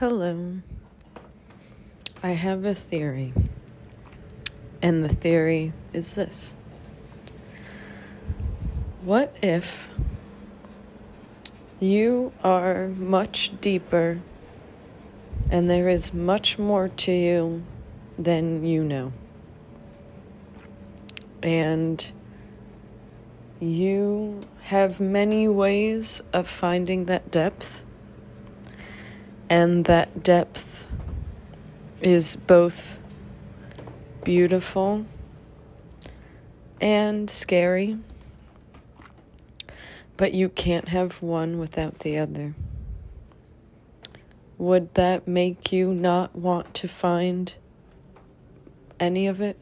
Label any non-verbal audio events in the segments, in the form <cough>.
Hello. I have a theory. And the theory is this What if you are much deeper and there is much more to you than you know? And you have many ways of finding that depth, and that depth is both beautiful and scary, but you can't have one without the other. Would that make you not want to find any of it?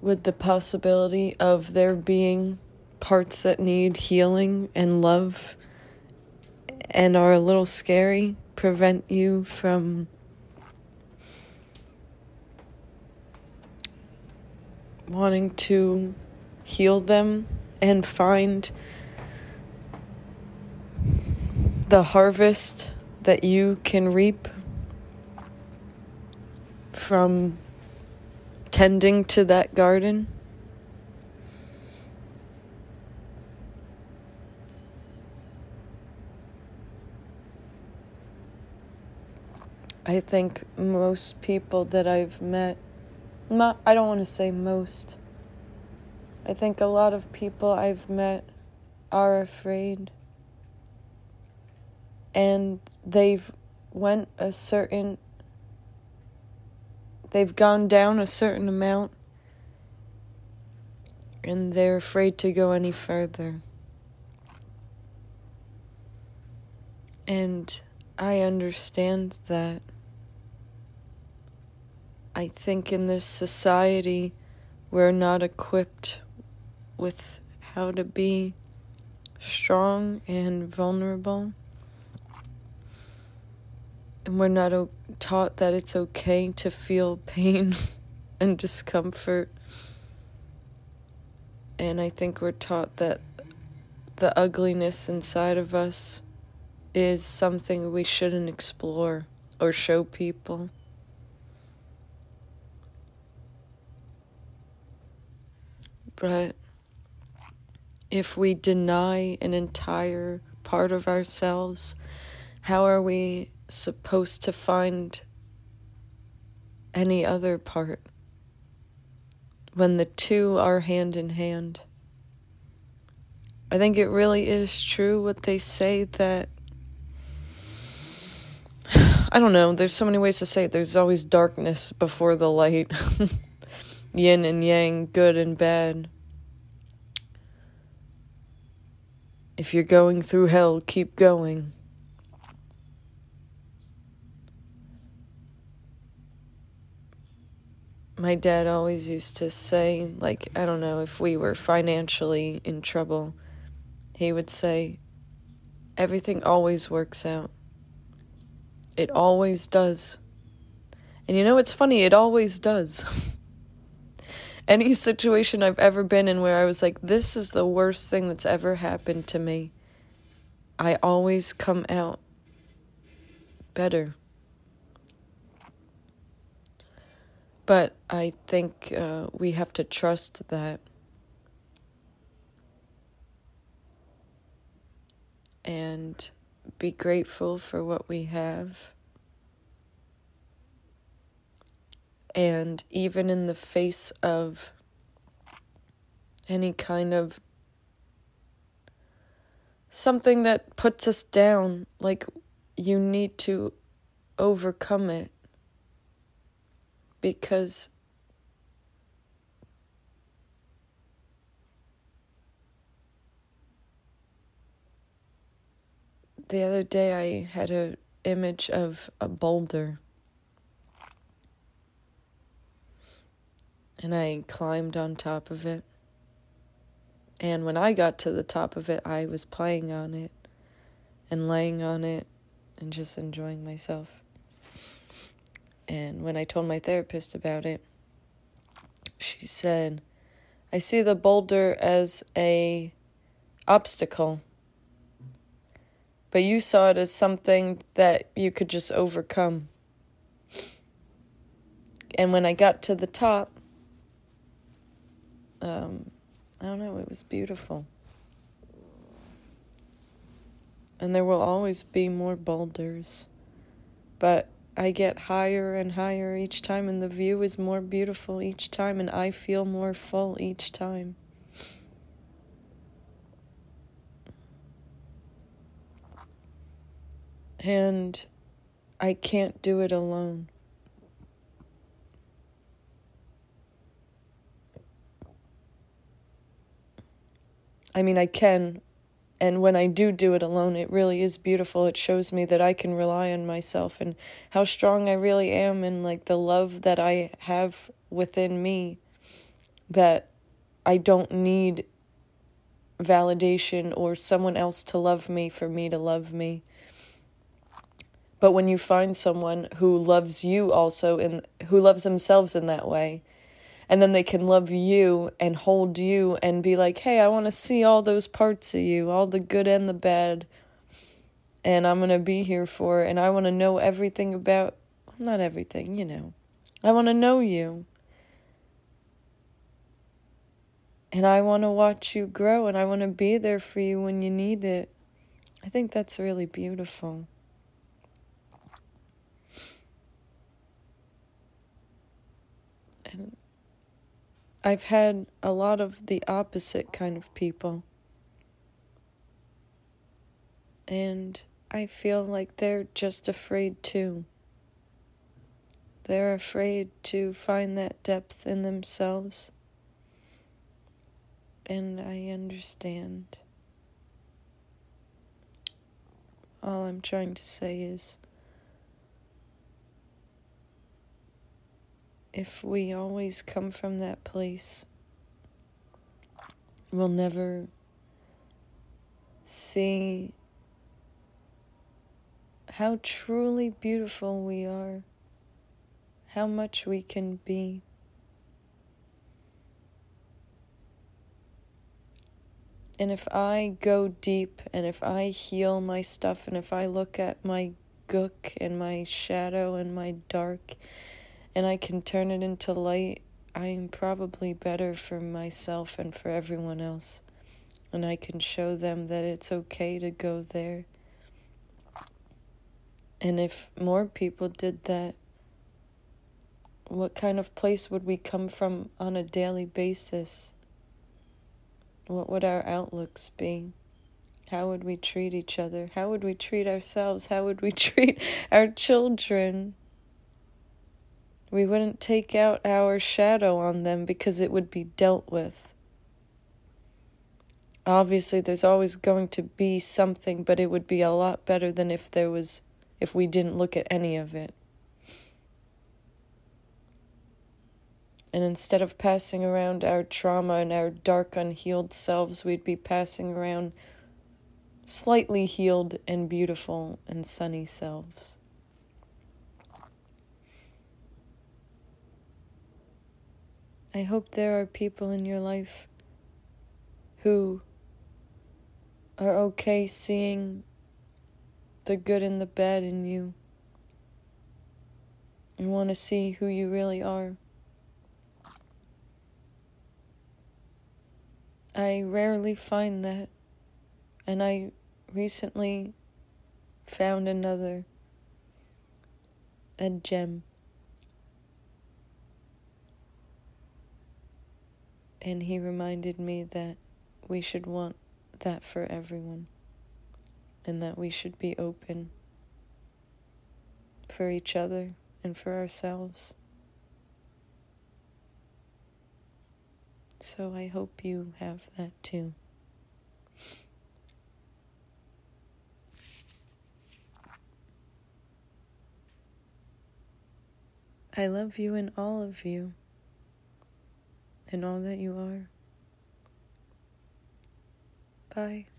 Would the possibility of there being parts that need healing and love and are a little scary prevent you from wanting to heal them and find the harvest that you can reap from tending to that garden. I think most people that I've met, not, I don't want to say most, I think a lot of people I've met are afraid and they've went a certain they've gone down a certain amount and they're afraid to go any further. And I understand that. I think in this society, we're not equipped with how to be strong and vulnerable. And we're not o- taught that it's okay to feel <laughs> pain and discomfort. And I think we're taught that the ugliness inside of us is something we shouldn't explore or show people. But if we deny an entire part of ourselves, how are we supposed to find any other part when the two are hand in hand? I think it really is true what they say that. <sighs> I don't know, there's so many ways to say it. There's always darkness before the light, <laughs> yin and yang, good and bad. If you're going through hell, keep going. My dad always used to say, like, I don't know, if we were financially in trouble, he would say, everything always works out. It always does. And you know, it's funny, it always does. <laughs> any situation I've ever been in where I was like, this is the worst thing that's ever happened to me, I always come out better. But I think uh, we have to trust that. And be grateful for what we have. And even in the face of any kind of something that puts us down, like you need to overcome it. Because the other day I had a image of a boulder and I climbed on top of it. And when I got to the top of it, I was playing on it and laying on it and just enjoying myself. And when I told my therapist about it, she said, I see the boulder as a obstacle, But you saw it as something that you could just overcome. And when I got to the top, um, I don't know, it was beautiful. And there will always be more boulders. But I get higher and higher each time, and the view is more beautiful each time, and I feel more full each time. And I can't do it alone. I mean, I can, and when I do do it alone, it really is beautiful. It shows me that I can rely on myself and how strong I really am, and like the love that I have within me that I don't need validation or someone else to love me for me to love me. But when you find someone who loves you also and who loves themselves in that way, and then they can love you and hold you and be like, hey, I want to see all those parts of you, all the good and the bad. And I'm going to be here for it. And I want to know everything about, not everything, you know. I want to know you. And I want to watch you grow and I want to be there for you when you need it. I think that's really beautiful. And I've had a lot of the opposite kind of people. And I feel like they're just afraid too. They're afraid to find that depth in themselves. And I understand. All I'm trying to say is if we always come from that place, we'll never see how truly beautiful we are, how much we can be. And if I go deep and if I heal my stuff and if I look at my gook and my shadow and my dark and I can turn it into light, I'm probably better for myself and for everyone else. And I can show them that it's okay to go there. And if more people did that, what kind of place would we come from on a daily basis? What would our outlooks be? How would we treat each other? How would we treat ourselves? How would we <laughs> treat our children? We wouldn't take out our shadow on them because it would be dealt with. Obviously, there's always going to be something, but it would be a lot better than if there was, if we didn't look at any of it. And instead of passing around our trauma and our dark, unhealed selves, we'd be passing around slightly healed and beautiful and sunny selves. I hope there are people in your life who are okay seeing the good and the bad in you and want to see who you really are. I rarely find that, and I recently found another a gem. And he reminded me that we should want that for everyone and that we should be open for each other and for ourselves. So I hope you have that too. I love you and all of you and all that you are. Bye.